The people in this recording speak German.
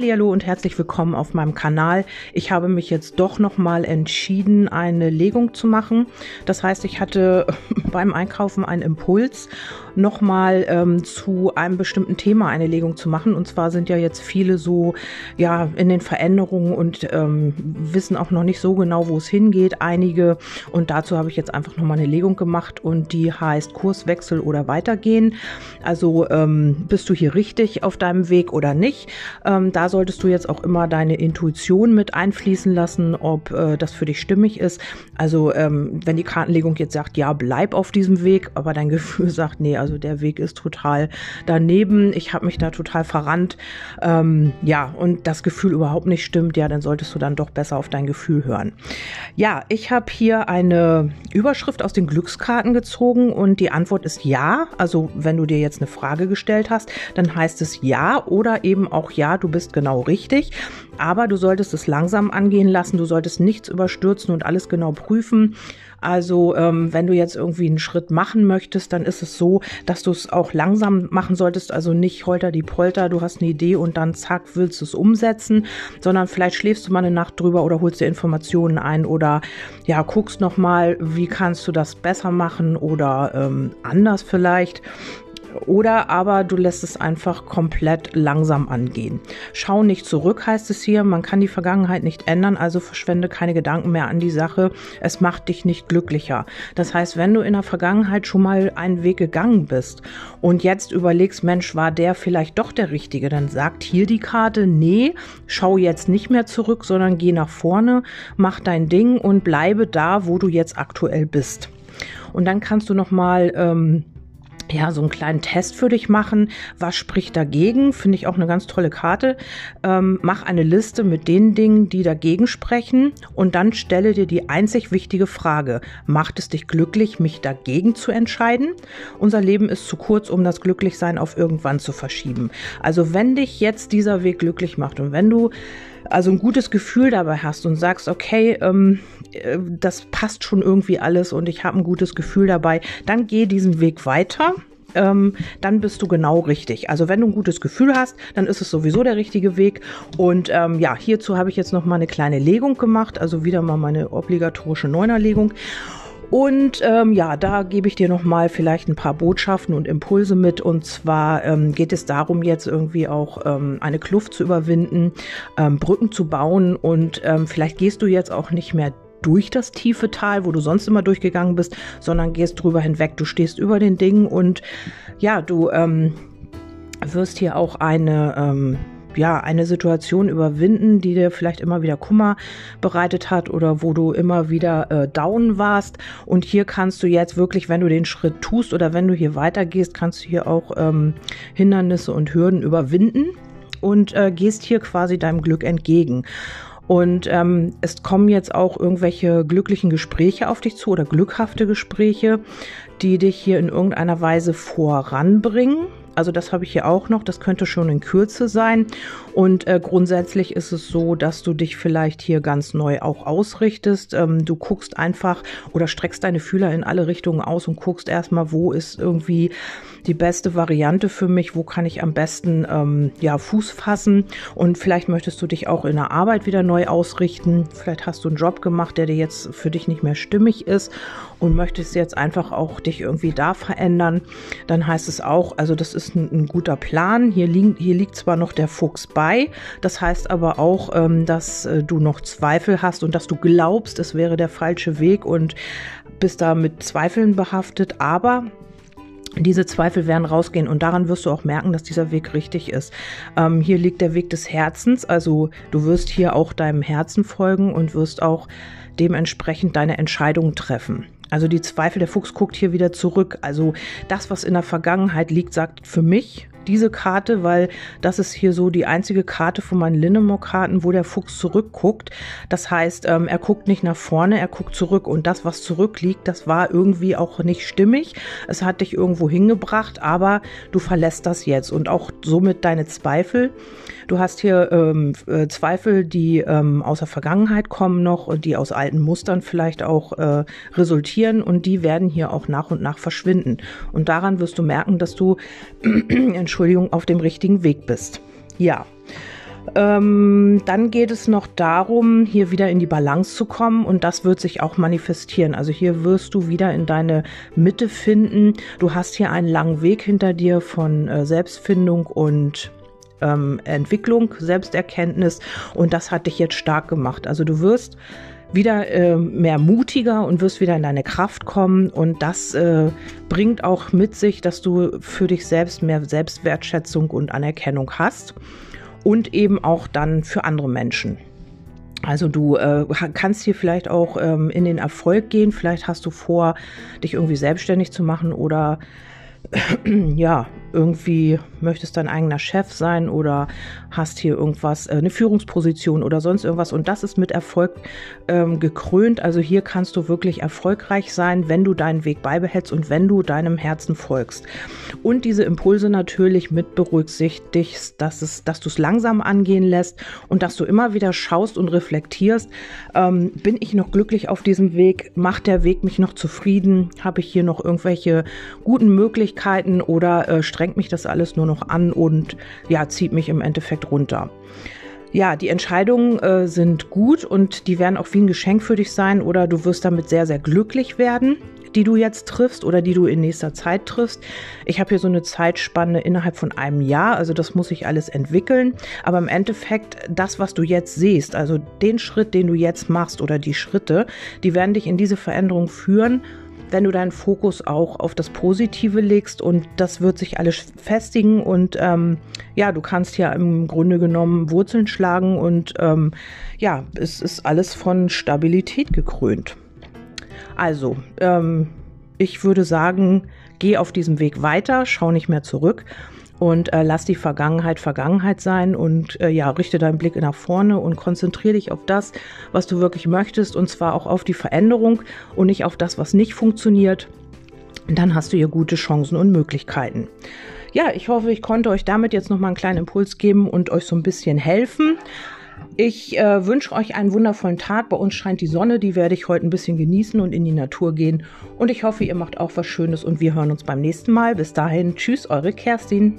Hallo und herzlich willkommen auf meinem Kanal. Ich habe mich jetzt doch noch mal entschieden, eine Legung zu machen. Das heißt, ich hatte beim Einkaufen einen Impuls, noch mal ähm, zu einem bestimmten Thema eine Legung zu machen. Und zwar sind ja jetzt viele so ja in den Veränderungen und ähm, wissen auch noch nicht so genau, wo es hingeht. Einige und dazu habe ich jetzt einfach noch mal eine Legung gemacht und die heißt Kurswechsel oder Weitergehen. Also ähm, bist du hier richtig auf deinem Weg oder nicht? Ähm, solltest du jetzt auch immer deine Intuition mit einfließen lassen, ob äh, das für dich stimmig ist. Also ähm, wenn die Kartenlegung jetzt sagt, ja, bleib auf diesem Weg, aber dein Gefühl sagt, nee, also der Weg ist total daneben, ich habe mich da total verrannt, ähm, ja, und das Gefühl überhaupt nicht stimmt, ja, dann solltest du dann doch besser auf dein Gefühl hören. Ja, ich habe hier eine Überschrift aus den Glückskarten gezogen und die Antwort ist ja. Also wenn du dir jetzt eine Frage gestellt hast, dann heißt es ja oder eben auch ja, du bist genau richtig. Aber du solltest es langsam angehen lassen, du solltest nichts überstürzen und alles genau prüfen. Also ähm, wenn du jetzt irgendwie einen Schritt machen möchtest, dann ist es so, dass du es auch langsam machen solltest. Also nicht holter die Polter, du hast eine Idee und dann zack, willst du es umsetzen, sondern vielleicht schläfst du mal eine Nacht drüber oder holst dir Informationen ein oder ja, guckst nochmal, wie kannst du das besser machen oder ähm, anders vielleicht. Oder aber du lässt es einfach komplett langsam angehen. Schau nicht zurück, heißt es hier. Man kann die Vergangenheit nicht ändern, also verschwende keine Gedanken mehr an die Sache. Es macht dich nicht glücklicher. Das heißt, wenn du in der Vergangenheit schon mal einen Weg gegangen bist und jetzt überlegst, Mensch, war der vielleicht doch der Richtige, dann sagt hier die Karte, nee, schau jetzt nicht mehr zurück, sondern geh nach vorne, mach dein Ding und bleibe da, wo du jetzt aktuell bist. Und dann kannst du noch mal ähm, ja, so einen kleinen Test für dich machen. Was spricht dagegen? Finde ich auch eine ganz tolle Karte. Ähm, mach eine Liste mit den Dingen, die dagegen sprechen und dann stelle dir die einzig wichtige Frage. Macht es dich glücklich, mich dagegen zu entscheiden? Unser Leben ist zu kurz, um das Glücklichsein auf irgendwann zu verschieben. Also wenn dich jetzt dieser Weg glücklich macht und wenn du also ein gutes Gefühl dabei hast und sagst, okay, ähm, äh, das passt schon irgendwie alles und ich habe ein gutes Gefühl dabei, dann geh diesen Weg weiter. Ähm, dann bist du genau richtig. Also wenn du ein gutes Gefühl hast, dann ist es sowieso der richtige Weg. Und ähm, ja, hierzu habe ich jetzt noch mal eine kleine Legung gemacht, also wieder mal meine obligatorische Neunerlegung. Und ähm, ja, da gebe ich dir nochmal vielleicht ein paar Botschaften und Impulse mit. Und zwar ähm, geht es darum, jetzt irgendwie auch ähm, eine Kluft zu überwinden, ähm, Brücken zu bauen. Und ähm, vielleicht gehst du jetzt auch nicht mehr durch das tiefe Tal, wo du sonst immer durchgegangen bist, sondern gehst drüber hinweg. Du stehst über den Dingen und ja, du ähm, wirst hier auch eine ja, eine Situation überwinden, die dir vielleicht immer wieder Kummer bereitet hat oder wo du immer wieder äh, down warst. Und hier kannst du jetzt wirklich, wenn du den Schritt tust oder wenn du hier weitergehst, kannst du hier auch ähm, Hindernisse und Hürden überwinden und äh, gehst hier quasi deinem Glück entgegen. Und ähm, es kommen jetzt auch irgendwelche glücklichen Gespräche auf dich zu oder glückhafte Gespräche, die dich hier in irgendeiner Weise voranbringen. Also das habe ich hier auch noch. Das könnte schon in Kürze sein. Und äh, grundsätzlich ist es so, dass du dich vielleicht hier ganz neu auch ausrichtest. Ähm, du guckst einfach oder streckst deine Fühler in alle Richtungen aus und guckst erstmal, wo ist irgendwie die beste Variante für mich, wo kann ich am besten ähm, ja, Fuß fassen. Und vielleicht möchtest du dich auch in der Arbeit wieder neu ausrichten. Vielleicht hast du einen Job gemacht, der dir jetzt für dich nicht mehr stimmig ist und möchtest jetzt einfach auch dich irgendwie da verändern. Dann heißt es auch, also das ist ein, ein guter Plan. Hier, li hier liegt zwar noch der Fuchs bei. Das heißt aber auch, ähm, dass äh, du noch Zweifel hast und dass du glaubst, es wäre der falsche Weg und bist da mit Zweifeln behaftet. Aber diese Zweifel werden rausgehen und daran wirst du auch merken, dass dieser Weg richtig ist. Ähm, hier liegt der Weg des Herzens, also du wirst hier auch deinem Herzen folgen und wirst auch dementsprechend deine Entscheidungen treffen. Also die Zweifel, der Fuchs guckt hier wieder zurück. Also das, was in der Vergangenheit liegt, sagt für mich, diese Karte, weil das ist hier so die einzige Karte von meinen Linnemore-Karten, wo der Fuchs zurückguckt. Das heißt, ähm, er guckt nicht nach vorne, er guckt zurück. Und das, was zurückliegt, das war irgendwie auch nicht stimmig. Es hat dich irgendwo hingebracht, aber du verlässt das jetzt und auch somit deine Zweifel. Du hast hier ähm, äh, Zweifel, die ähm, aus der Vergangenheit kommen noch und die aus alten Mustern vielleicht auch äh, resultieren und die werden hier auch nach und nach verschwinden. Und daran wirst du merken, dass du, Entschuldigung, auf dem richtigen Weg bist. Ja. Ähm, dann geht es noch darum, hier wieder in die Balance zu kommen und das wird sich auch manifestieren. Also hier wirst du wieder in deine Mitte finden. Du hast hier einen langen Weg hinter dir von äh, Selbstfindung und ähm, Entwicklung, Selbsterkenntnis und das hat dich jetzt stark gemacht. Also du wirst wieder äh, mehr mutiger und wirst wieder in deine Kraft kommen und das äh, bringt auch mit sich, dass du für dich selbst mehr Selbstwertschätzung und Anerkennung hast und eben auch dann für andere Menschen. Also du äh, kannst hier vielleicht auch ähm, in den Erfolg gehen, vielleicht hast du vor, dich irgendwie selbstständig zu machen oder ja, irgendwie möchtest dein eigener Chef sein oder hast hier irgendwas, äh, eine Führungsposition oder sonst irgendwas. Und das ist mit Erfolg ähm, gekrönt. Also hier kannst du wirklich erfolgreich sein, wenn du deinen Weg beibehältst und wenn du deinem Herzen folgst. Und diese Impulse natürlich mit berücksichtigst, dass, es, dass du es langsam angehen lässt und dass du immer wieder schaust und reflektierst, ähm, bin ich noch glücklich auf diesem Weg? Macht der Weg mich noch zufrieden? Habe ich hier noch irgendwelche guten Möglichkeiten oder äh, strengt mich das alles nur noch an und ja, zieht mich im Endeffekt runter. Ja, die Entscheidungen äh, sind gut und die werden auch wie ein Geschenk für dich sein oder du wirst damit sehr, sehr glücklich werden, die du jetzt triffst oder die du in nächster Zeit triffst. Ich habe hier so eine Zeitspanne innerhalb von einem Jahr, also das muss sich alles entwickeln. Aber im Endeffekt, das, was du jetzt siehst, also den Schritt, den du jetzt machst oder die Schritte, die werden dich in diese Veränderung führen wenn du deinen Fokus auch auf das Positive legst und das wird sich alles festigen und ähm, ja, du kannst ja im Grunde genommen Wurzeln schlagen und ähm, ja, es ist alles von Stabilität gekrönt. Also, ähm, ich würde sagen, geh auf diesem Weg weiter, schau nicht mehr zurück und äh, lass die Vergangenheit Vergangenheit sein und äh, ja, richte deinen Blick nach vorne und konzentriere dich auf das, was du wirklich möchtest und zwar auch auf die Veränderung und nicht auf das, was nicht funktioniert. Dann hast du hier gute Chancen und Möglichkeiten. Ja, ich hoffe, ich konnte euch damit jetzt noch mal einen kleinen Impuls geben und euch so ein bisschen helfen. Ich äh, wünsche euch einen wundervollen Tag. Bei uns scheint die Sonne, die werde ich heute ein bisschen genießen und in die Natur gehen. Und ich hoffe, ihr macht auch was Schönes und wir hören uns beim nächsten Mal. Bis dahin, tschüss, eure Kerstin.